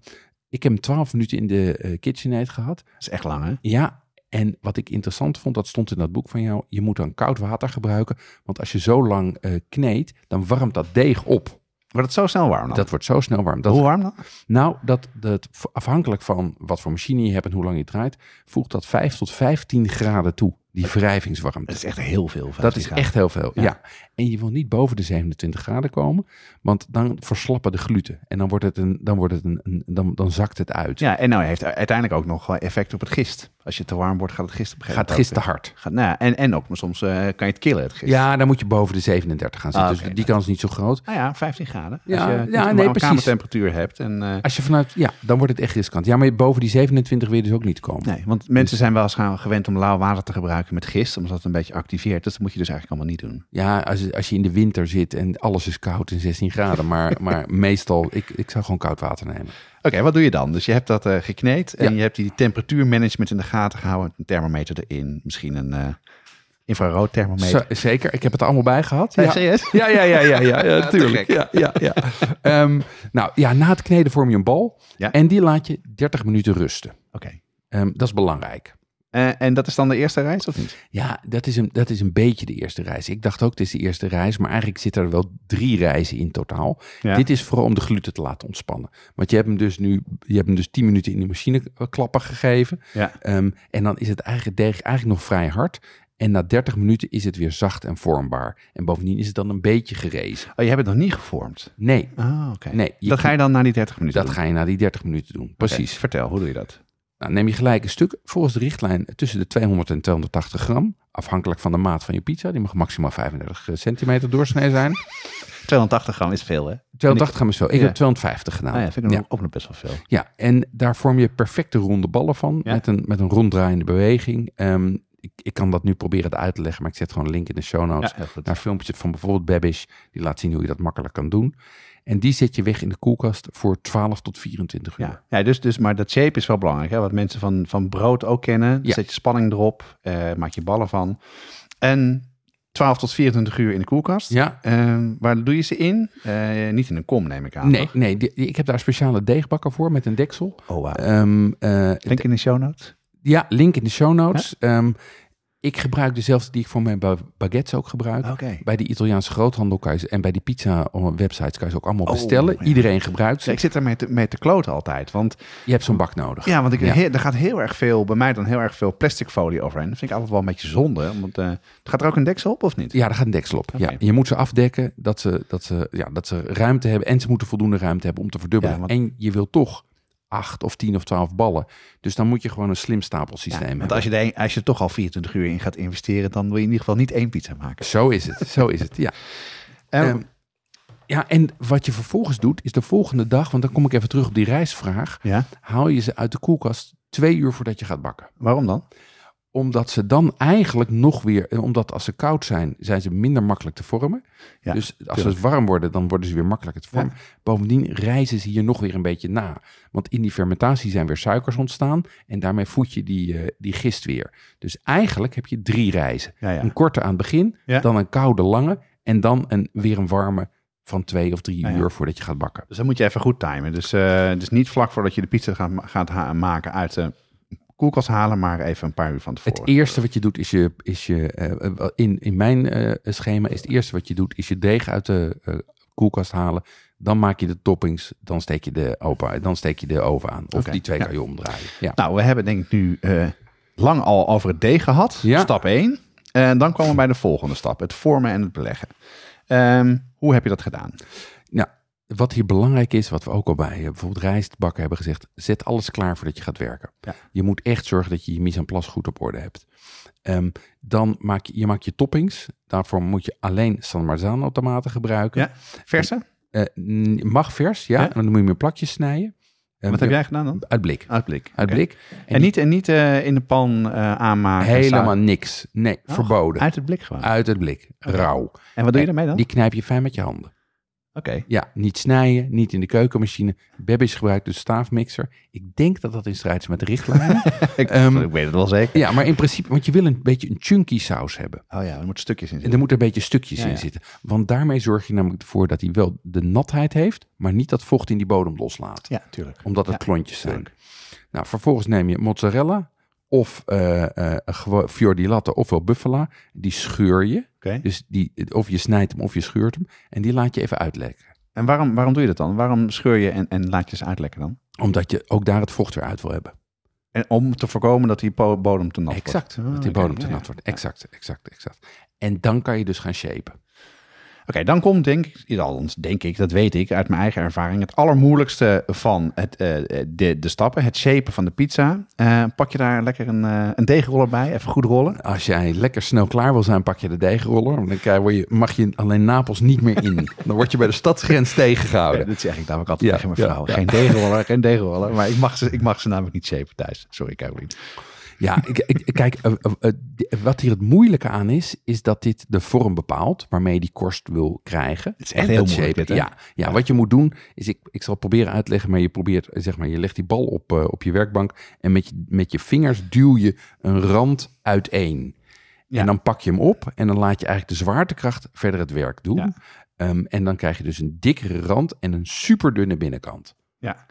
ik heb hem 12 minuten in de KitchenAid gehad. Dat is echt lang, hè? Ja, en wat ik interessant vond, dat stond in dat boek van jou. Je moet dan koud water gebruiken. Want als je zo lang eh kneedt, dan warmt dat deeg op. Wordt het zo snel warm dan? Dat wordt zo snel warm. Dat, Hoe warm dan? nou, dat, dat, afhankelijk van wat voor machine je hebt en hoe lang je draait, voegt dat 5 tot 15 graden toe, die wrijvingswarmte. Dat is echt heel veel. Dat 15 is graden. echt heel veel, Ja. ja. En je wil niet boven de 27 graden komen, want dan verslappen de gluten. En dan, wordt het een, dan, wordt het een, een- dan, dan zakt het uit. Ja, en nou heeft uiteindelijk ook nog wel effect op het gist. Als je te warm wordt, gaat het gist op Gaat moment gist te hard. Gaat, nou, ja, en, en ook, maar soms eh, kan je het killen, het gist. Ja, dan moet je boven de 37 gaan zitten. Ah, dus die kans is niet zo groot. Nou ja, 15 graden. Ja, Als je ja, een nee, precies. kamertemperatuur hebt. En, eh, Als je vanuit, ja, dan wordt het echt riskant. Ja, maar boven die 27 wil je dus ook niet komen. nee, want mensen zijn wel eens gaan gewend om lauw water te gebruiken met gist, omdat het een beetje activeert. Dus dat moet je dus eigenlijk allemaal niet doen. Ja, als, als je in de winter zit en alles is koud en 16 graden. Maar, maar meestal, ik, ik zou gewoon koud water nemen. Oké, wat doe je dan? Dus je hebt dat eh, gekneed en Ja. je hebt die temperatuurmanagement in de gaten gehouden. Een thermometer erin, misschien een, eh, Infrarood thermometer. Zeker, ik heb het er allemaal bij gehad. Ja, Ja, ja, ja, ja, ja, ja, tuurlijk. Ja, ja, ja. Ehm, nou ja, na het kneden vorm je een bal Ja. en die laat je 30 minuten rusten. Oké. Ehm, dat is belangrijk. Eh, en dat is dan de eerste reis of niet? Ja, dat is, een, dat is een beetje de eerste reis. Ik dacht ook, het is de eerste reis, maar eigenlijk zitten er wel drie reizen in totaal. Ja. Dit is vooral om de gluten te laten ontspannen. Want je hebt hem dus nu, je hebt hem dus 10 minuten in de machine eh, klappen gegeven. Ja. Ehm, en dan is het eigenlijk eigenlijk nog vrij hard. En na 30 minuten is het weer zacht en vormbaar. En bovendien is het dan een beetje gerezen. Oh, je hebt het nog niet gevormd? Nee, Ah, oké. nee. Dat ga je dan na die 30 minuten dat doen? ga je na die 30 minuten doen. Precies. Vertel, hoe doe je dat? Nou, neem je gelijk een stuk volgens de richtlijn tussen de 200 en 280 gram. Afhankelijk van de maat van je pizza. Die mag maximaal 35 centimeter doorsnee zijn. 280 gram is veel, hè? 280 gram is veel. Ik Ja. heb 250 gedaan. Nou ja, vind ik ja. ook nog best wel veel. Ja, en daar vorm je perfecte ronde ballen van. Ja. Met, een, met een ronddraaiende beweging. Ehm, ik, ik kan dat nu proberen uit te leggen. Maar ik zet gewoon een link in de show notes. Naar een filmpje van bijvoorbeeld Babish. Die laat zien hoe je dat makkelijk kan doen. En die zet je weg in de koelkast voor 12 tot 24 uur. Ja, ja dus, dus, maar dat shape is wel belangrijk. Hè? Wat mensen van, van brood ook kennen. Ja. Zet je spanning erop, eh, maak je ballen van. En 12 tot 24 uur in de koelkast. Ja, Eh, waar doe je ze in? Eh, niet in een kom, neem ik aan. nee, toch? nee die- ik heb daar speciale deegbakken voor met een deksel. Oh, wauw. Ehm, eh, Link in de show notes. ja, link in de show notes. Ehm, ik gebruik dezelfde die ik voor mijn ba- baguettes ook gebruik. Bij die Italiaanse groothandel kan je en bij die pizza oh, websites kan je ze ook allemaal Oh, bestellen. ja. Iedereen gebruikt ze. Ik zit daarmee te, mee te kloten altijd. Want Je hebt zo'n bak nodig. ja, want ik, Ja. he- er gaat heel erg veel, bij mij dan heel erg veel plastic folie overheen. Dat vind ik altijd wel een beetje zonde. Want eh, gaat er ook een deksel op of niet? Ja, daar gaat een deksel op. Ja, je moet ze afdekken dat ze, dat, ze, ja, dat ze ruimte hebben. En ze moeten voldoende ruimte hebben om te verdubbelen. Ja, want- En je wil toch acht of tien of twaalf ballen. Dus dan moet je gewoon een slim stapelsysteem Ja, want hebben. als je, als je er toch al 24 uur in gaat investeren, dan wil je in ieder geval niet één pizza maken. Zo is het, zo is het, ja. Eh, Ehm, ja, en wat je vervolgens doet, is de volgende dag, want dan kom ik even terug op die reisvraag, ja, haal je ze uit de koelkast twee uur voordat je gaat bakken. waarom dan? Omdat ze dan eigenlijk nog weer, eh, omdat als ze koud zijn, zijn ze minder makkelijk te vormen. Ja, dus als tuurlijk. ze warm worden, dan worden ze weer makkelijker te vormen. Bovendien rijzen ze hier nog weer een beetje na. Want in die fermentatie zijn weer suikers ontstaan en daarmee voed je die, eh, die gist weer. Dus eigenlijk heb je drie reizen. Ja. Een korte aan het begin, dan een koude lange en dan een, weer een warme van twee of drie uur voordat je gaat bakken. Dus dan moet je even goed timen. Dus, eh, dus niet vlak voordat je de pizza gaat, gaat maken uit de koelkast halen, maar even een paar uur van tevoren. Het eerste wat je doet is je, is je eh, eh, in, in mijn eh, schema is het eerste wat je doet is je deeg uit de koelkast halen. Dan maak je de toppings, dan steek je de open, dan steek je de oven aan. Of die twee ja. kan je omdraaien. Ja. Nou, we hebben denk ik nu lang al over het deeg gehad. Ja. Stap 1. En dan komen we bij de volgende stap. Het vormen en het beleggen. Ehm, hoe heb je dat gedaan? Wat hier belangrijk is, wat we ook al bij eh, bijvoorbeeld rijstbakken hebben gezegd, zet alles klaar voordat je gaat werken. Ja. Je moet echt zorgen dat je je mise en place goed op orde hebt. Ehm, dan maak je, je maakt je toppings. Daarvoor moet je alleen San Marzano tomaten gebruiken. Ja. Verse? Eh, n- mag vers, ja. Ja. En dan moet je meer plakjes snijden. Eh, Wat heb jij gedaan dan? Uit blik. Uit Oké. blik. En, niet, en niet eh, in de pan eh, aanmaken? Helemaal Zout- niks. Nee, Oh, verboden. Uit het blik gewoon. Uit het blik. Rauw. En wat doe je daarmee dan? Die knijp je fijn met je handen. Oké. Ja, niet snijden, niet in de keukenmachine. Babish gebruikt de staafmixer. Ik denk dat dat in strijd is met de richtlijnen. Ik, Ehm, ik weet het wel zeker. ja, maar in principe, want je wil een beetje een chunky saus hebben. Oh ja, er moeten stukjes in En zitten. er moeten een beetje stukjes Ja, in ja. zitten. Want daarmee zorg je namelijk ervoor dat hij wel de natheid heeft, maar niet dat vocht in die bodem loslaat. Ja, tuurlijk. Omdat het Ja, klontjes zijn. tuurlijk. Nou, vervolgens neem je mozzarella of eh gewo- fior di latte ofwel buffala. Die scheur je. Dus die, of je snijdt hem of je scheurt hem. En die laat je even uitlekken. En waarom, waarom doe je dat dan? Waarom scheur je en, en laat je ze uitlekken dan? Omdat je ook daar het vocht weer uit wil hebben. En om te voorkomen dat die bodem te nat wordt. exact. Ah, dat die bodem te nat wordt. Exact, exact, exact. En dan kan je dus gaan shapen. Oké, dan komt denk ik, althans denk ik, dat weet ik uit mijn eigen ervaring, het allermoeilijkste van het, eh, de, de stappen, het shapen van de pizza. Eh, pak je daar lekker een, eh, een deegroller bij, even goed rollen. Als jij lekker snel klaar wil zijn, pak je de deegroller. Want Dan krijg je, mag je alleen Napels niet meer in. Dan word je bij de stadsgrens Ja, tegengehouden. dat zeg ik namelijk altijd Ja, tegen mijn vrouw. ja. Geen deegroller, geen deegroller. Maar ik mag, ze, ik mag ze namelijk niet shapen thuis. Sorry, Caroline. Ja, ik, ik- kijk, eh, eh, eh, wat hier het moeilijke aan is, is dat dit de vorm bepaalt waarmee je die korst wil krijgen. Het is echt En heel moeilijk dit, hè? ja, ja, wat je moet doen, is ik, ik zal proberen uit te leggen, maar je probeert, zeg maar, je legt die bal op, op je werkbank en met je, met je vingers duw je een rand uiteen. Ja. En dan pak je hem op en dan laat je eigenlijk de zwaartekracht verder het werk doen. Ja. Ehm, en dan krijg je dus een dikkere rand en een super dunne binnenkant. Ja.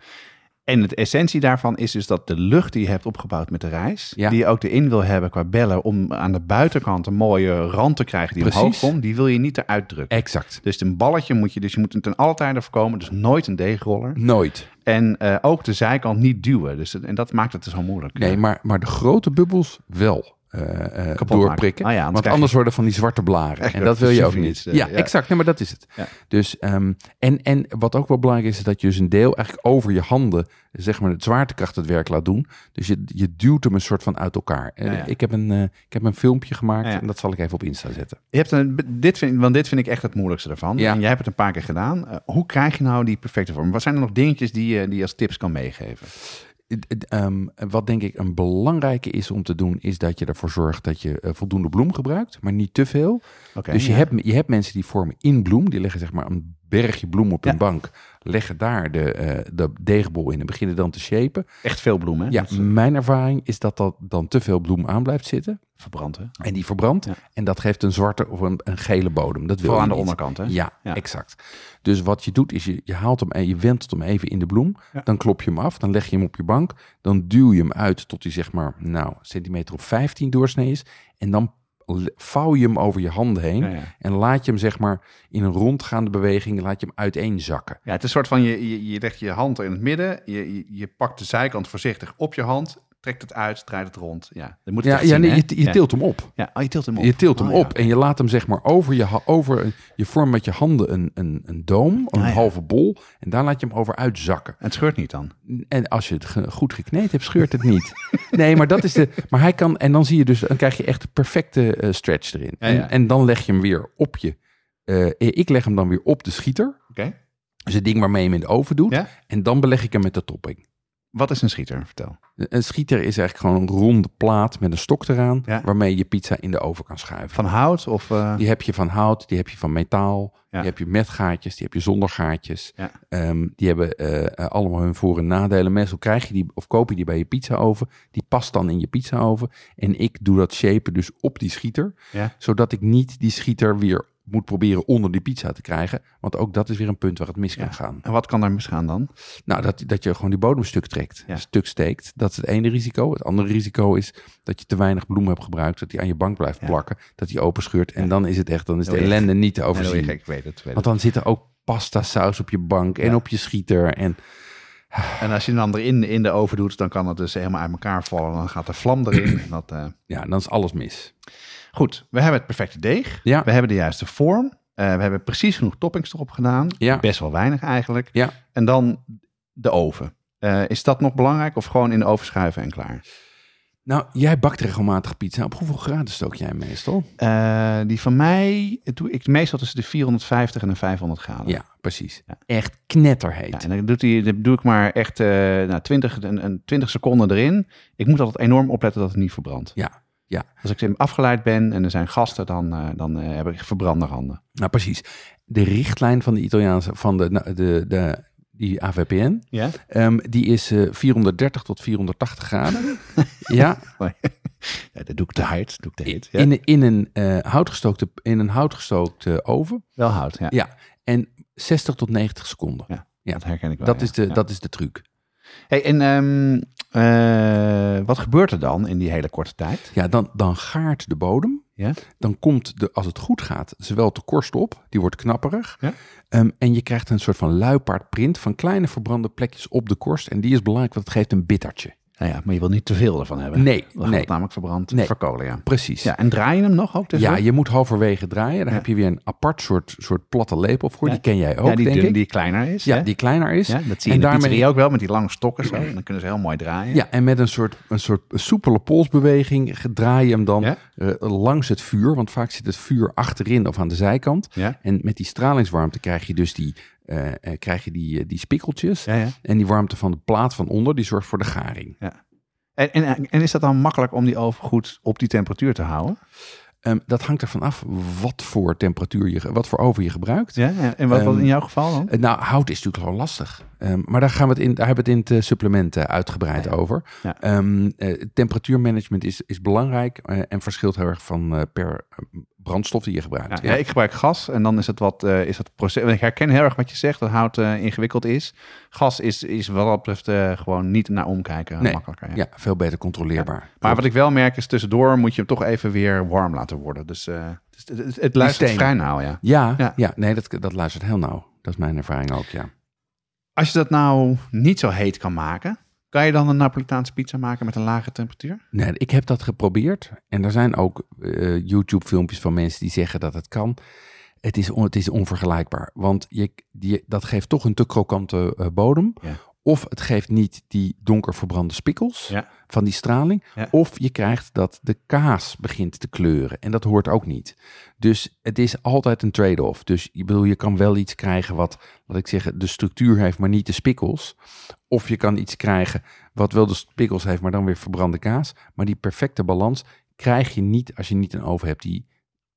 En de essentie daarvan is dus dat de lucht die je hebt opgebouwd met de reis, Ja. die je ook erin wil hebben qua bellen, om aan de buitenkant een mooie rand te krijgen die Precies. omhoog komt, die wil je niet eruit drukken. Exact. Dus een balletje moet je, dus je moet het ten alle tijde voorkomen, dus nooit een deegroller. Nooit. En eh, ook de zijkant niet duwen. Dus, en dat maakt het dus zo moeilijk. Nee, maar, maar de grote bubbels wel doorprikken. maken. Ah ja, anders want je- anders worden van die zwarte blaren. Echt En dat wil je ook niet. eh, ja, ja. exact. Nee, maar dat is het. Ja. Dus, ehm, en, en wat ook wel belangrijk is, is dat je dus een deel eigenlijk over je handen, zeg maar, de zwaartekracht het werk laat doen. Dus je, je duwt hem een soort van uit elkaar. Eh. Ik, heb een, eh, ik heb een filmpje gemaakt en dat zal ik even op Insta zetten. Je hebt een, dit vind, want dit vind ik echt het moeilijkste ervan. Ja. En jij hebt het een paar keer gedaan. Eh, hoe krijg je nou die perfecte vorm? Wat zijn er nog dingetjes die je, die je als tips kan meegeven? Ehm, wat denk ik een belangrijke is om te doen, is dat je ervoor zorgt dat je eh, voldoende bloem gebruikt, maar niet te veel. Dus je, ja. hebt, je hebt mensen die vormen in bloem, die leggen zeg maar een bergje bloem op een bank, leggen daar de, eh, de deegbol in en beginnen dan te shapen. echt veel bloemen. hè? Ja, Dat is mijn ervaring is dat dat dan te veel bloem aan blijft zitten verbrand, hè? en die verbrandt en dat geeft een zwarte of een, een gele bodem. Dat wil Vooral je aan de niet. onderkant, hè? Ja, exact. Dus wat je doet is je, je haalt hem en je wentelt hem even in de bloem. Dan klop je hem af, dan leg je hem op je bank. Dan duw je hem uit tot hij zeg maar, nou, centimeter of 15 doorsnee is. En dan vouw je hem over je handen heen. Ja, ja. En laat je hem zeg maar in een rondgaande beweging, laat je hem uiteenzakken. Ja, het is een soort van, je, je, je legt je hand in het midden, je, je, je pakt de zijkant voorzichtig op je hand, trekt het uit, draait het rond. Ja, dat moet je Ja, echt ja zien, nee, hè? je, ja. tilt hem op. Ja, oh, je tilt hem op. Je tilt hem Oh, ja. op en je laat hem zeg maar over je, over, je vormt met je handen een, een, een doom, een Ah, halve bol. En daar laat je hem over uitzakken. En het scheurt niet dan. En als je het ge- goed gekneed hebt, scheurt het niet. Nee, maar dat is de. Maar hij kan. En dan zie je dus. Dan krijg je echt de perfecte eh, stretch erin. En, en dan leg je hem weer op je. eh, ik leg hem dan weer op de schieter. Oké. Dus het ding waarmee je hem in de oven doet. En dan beleg ik hem met de topping. Wat is een schieter? Vertel. Een schieter is eigenlijk gewoon een ronde plaat met een stok eraan. Ja. Waarmee je pizza in de oven kan schuiven. Van hout of... eh, Die heb je van hout, die heb je van metaal, Ja. die heb je met gaatjes, die heb je zonder gaatjes. Ja. Ehm, die hebben eh, eh, allemaal hun voor- en nadelen. Meestal krijg je die of koop je die bij je pizzaoven. Die past dan in je pizzaoven. En ik doe dat shapen dus op die schieter. Zodat ik niet die schieter weer moet proberen onder die pizza te krijgen. Want ook dat is weer een punt waar het mis Ja. kan gaan. En wat kan daar misgaan dan? Nou, dat, dat je gewoon die bodem stuk trekt. Ja. Stuk steekt. Dat is het ene risico. Het andere risico is dat je te weinig bloem hebt gebruikt. Dat die aan je bank blijft Ja. plakken. Dat die open scheurt. En dan is het echt, dan is de ellende niet te overzien. gek, ik weet het. Weet Want dan zit er ook pasta saus op je bank en op je schieter. En En als je dan erin in de oven doet, dan kan het dus helemaal uit elkaar vallen. Dan gaat de vlam erin. En dat, eh, ja, dan is alles mis. Goed, we hebben het perfecte deeg. Ja. We hebben de juiste vorm. Eh, we hebben precies genoeg toppings erop gedaan. Ja. Best wel weinig eigenlijk. Ja. En dan de oven. Eh, is dat nog belangrijk of gewoon in de oven schuiven en klaar? Nou, jij bakt regelmatig pizza. Op hoeveel graden stook jij meestal? Eh, die van mij doe ik meestal tussen de 450 en de 500 graden. Ja, precies. Ja. Echt knetterheet. Ja, en dan, doet hij, dan doe ik maar echt eh nou, 20, een, een 20 seconden erin. Ik moet altijd enorm opletten dat het niet verbrandt. Ja, ja. Als ik afgeleid ben en er zijn gasten, dan, eh, dan eh, heb ik verbrande handen. Nou, precies. De richtlijn van de Italiaanse, van de, nou, de, de, die AVPN, Ja? ehm, die is eh, 430 tot 480 graden. ja, ja, dat doe ik te hard. Doe ik te heet. Ja? in, in een, houtgestookte, in een houtgestookte oven. Wel hout, ja. Ja, en 60 tot 90 seconden. Ja, Ja. Dat herken ik wel. Dat, is de, Ja. dat is de truc. Hey, en ehm, eh, wat gebeurt er dan in die hele korte tijd? Ja, dan, dan gaart de bodem. Ja? Dan komt, de, als het goed gaat, zowel de korst op. Die wordt knapperig. Ja? Ehm, en je krijgt een soort van luipaardprint van kleine verbrande plekjes op de korst. En die is belangrijk, want het geeft een bittertje. Nou ja, maar je wil niet te veel ervan hebben. Nee, Dan gaat nee. het namelijk verbrand Nee. verkolen, ja. Precies. Ja, en draai je hem nog ook Ja, je moet halverwege draaien. Dan Ja. heb je weer een apart soort, soort platte lepel voor. Ja. Die ken jij ook, Ja, die, denk dun- ik. die kleiner is. ja, hè? die kleiner is. Ja, dat zie je en in daarmee- ook wel, met die lange stokken zo. Dan kunnen ze heel mooi draaien. Ja, en met een soort, een soort soepele polsbeweging draai je hem dan eh, langs het vuur. Want vaak zit het vuur achterin of aan de zijkant. Ja? En met die stralingswarmte krijg je dus die, eh, eh, krijg je die, eh, die spikkeltjes. Ja, ja. En die warmte van de plaat van onder, die zorgt voor de garing. En, en, en is dat dan makkelijk om die oven goed op die temperatuur te houden? Ehm, dat hangt ervan af wat voor temperatuur je, wat voor oven je gebruikt. Ja, ja. en wat, wat Ehm, in jouw geval dan? Nou, hout is natuurlijk gewoon lastig. Ehm, maar daar, gaan we het in, daar hebben we het in het supplement uitgebreid Ja. over. Ja. Temperatuurmanagement is, is belangrijk en verschilt heel erg van eh, per brandstof die je gebruikt. Ja, ja, ik gebruik gas en dan is het wat eh, is het proces. Ik herken heel erg wat je zegt dat hout eh, ingewikkeld is. Gas is, is wat dat betreft eh, gewoon niet naar omkijken Nee, makkelijker. Ja. Ja, veel beter controleerbaar. Maar wat ik wel merk is tussendoor moet je hem toch even weer warm laten worden. Dus, dus het, het, het luistert vrij nauw, ja. Ja, Ja. ja. nee, dat, dat luistert heel nauw. Dat is mijn ervaring ook, ja. Als je dat nou niet zo heet kan maken, kan je dan een Napolitaanse pizza maken met een lage temperatuur? Nee, ik heb dat geprobeerd. En er zijn ook eh, YouTube-filmpjes van mensen die zeggen dat het kan. Het is, on- het is onvergelijkbaar. Want je, die, dat geeft toch een te krokante eh, bodem. Ja. Of het geeft niet die donker verbrande spikkels Ja. van die straling. Ja. Of je krijgt dat de kaas begint te kleuren. En dat hoort ook niet. Dus het is altijd een trade-off. Dus je, bedoel, je kan wel iets krijgen wat, wat ik zeg, de structuur heeft, maar niet de spikkels. Of je kan iets krijgen wat wel de spikkels heeft, maar dan weer verbrande kaas. Maar die perfecte balans krijg je niet als je niet een oven hebt die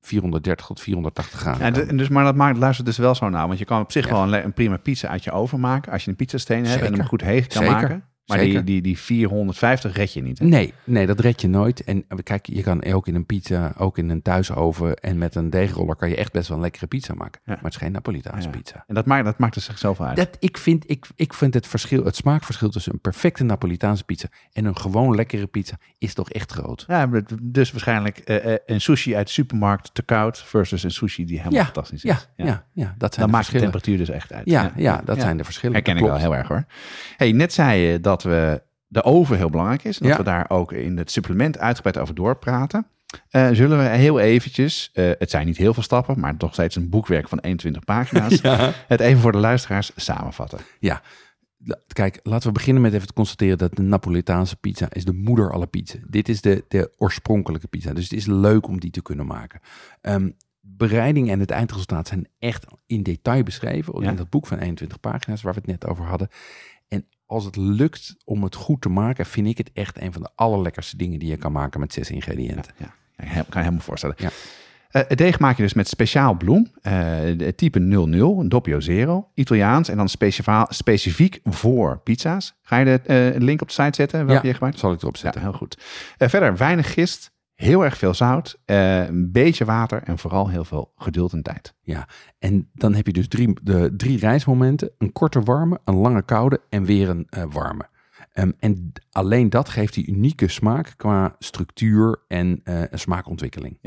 430 tot 480 graden Ja, en dus, maar dat maakt, luistert dus wel zo naar. Want je kan op zich Ja. wel een, prima pizza uit je oven maken. Als je een pizzasteen hebt en hem goed heeg kan Zeker. maken. Maar die, Zeker. die, die 450 red je niet. Hè? Nee, nee, dat red je nooit. En eh, kijk, je kan ook in een pizza, ook in een thuisoven en met een deegroller kan je echt best wel een lekkere pizza maken. Ja. Maar het is geen Napolitaanse Ja. pizza. En dat maakt, dat maakt er zichzelf uit. Dat, ik, vind, ik, ik vind het verschil, het smaakverschil tussen een perfecte Napolitaanse pizza en een gewoon lekkere pizza is toch echt groot. Ja, het- dus waarschijnlijk eh, eh, een sushi uit de supermarkt te koud versus een sushi die helemaal Ja, fantastisch Ja, is. ja, ja, dat zijn Dan de maakt de temperatuur dus echt uit. Ja, ja, dat zijn de verschillen. Herken ik wel heel erg hoor. Hey, net zei je dat we de oven heel belangrijk is. En dat Ja. we daar ook in het supplement uitgebreid over doorpraten. Eh, zullen we heel eventjes, eh, het zijn niet heel veel stappen, maar toch steeds een boekwerk van 21 pagina's, Ja. het even voor de luisteraars samenvatten. Ja, kijk, laten we beginnen met even te constateren dat de Napolitaanse pizza is de moeder aller pizza. Dit is de, de oorspronkelijke pizza, dus het is leuk om die te kunnen maken. Ehm, bereiding en het eindresultaat zijn echt in detail beschreven Ja. in dat boek van 21 pagina's waar we het net over hadden. Als het lukt om het goed te maken, vind ik het echt een van de allerlekkerste dingen die je kan maken met zes ingrediënten. Ja, ja, ik kan je helemaal voorstellen. Ja. Eh, het deeg maak je dus met speciaal bloem, de type 00, een doppio zero, Italiaans en dan specifiek voor pizza's. Ga je de eh, link op de site zetten, welke Ja, je gebruikt? Zal ik erop Ja, zetten. heel goed. Verder weinig gist, heel erg veel zout, eh, een beetje water en vooral heel veel geduld en tijd. Ja, en dan heb je dus drie, de drie reismomenten. Een korte warme, een lange koude en weer een eh, warme. Ehm, en alleen dat geeft die unieke smaak qua structuur en eh, smaakontwikkeling.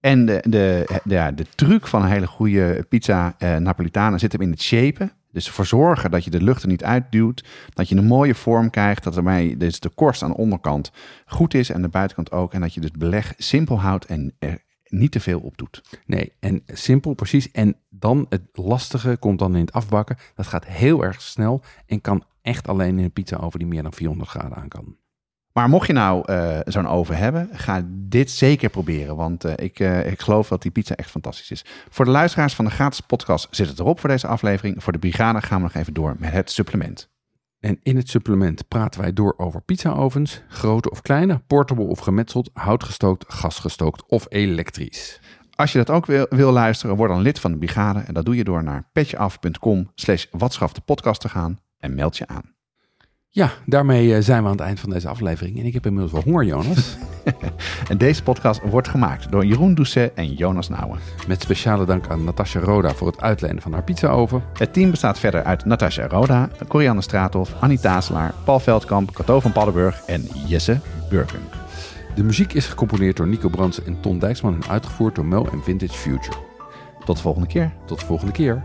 En de, de, de, ja, de truc van een hele goede pizza eh, Napolitana zit hem in het shapen. Dus ervoor zorgen dat je de lucht er niet uitduwt. Dat je een mooie vorm krijgt. Dat ermee dus de korst aan de onderkant goed is en de buitenkant ook. En dat je dus beleg simpel houdt en er niet te veel op doet. Nee, en simpel, precies. En dan het lastige komt dan in het afbakken. Dat gaat heel erg snel en kan echt alleen in een pizza over die meer dan 400 graden aan kan. Maar mocht je nou eh, zo'n oven hebben, ga dit zeker proberen. Want eh, ik, eh, ik geloof dat die pizza echt fantastisch is. Voor de luisteraars van de gratis podcast zit het erop voor deze aflevering. Voor de brigade gaan we nog even door met het supplement. En in het supplement praten wij door over pizzaovens, grote of kleine, portable of gemetseld, houtgestookt, gasgestookt of elektrisch. Als je dat ook wil, wil luisteren, word dan lid van de brigade. En dat doe je door naar petjeaf.com slash watschaf de podcast te gaan en meld je aan. Ja, daarmee eh, zijn we aan het eind van deze aflevering. En ik heb inmiddels wel honger, Jonas. En deze podcast wordt gemaakt door Jeroen Doucet en Jonas Nouwen. Met speciale dank aan Natasja Roda voor het uitlenen van haar pizzaoven. Het team bestaat verder uit Natasja Roda, Corianne Straathof, Annie Tazelaar, Paul Veldkamp, Cato van Paddenburg en Jesse Burken. De muziek is gecomponeerd door Nico Brands en Ton Dijksman en uitgevoerd door Mel en Vintage Future. Tot de volgende keer. Tot de volgende keer.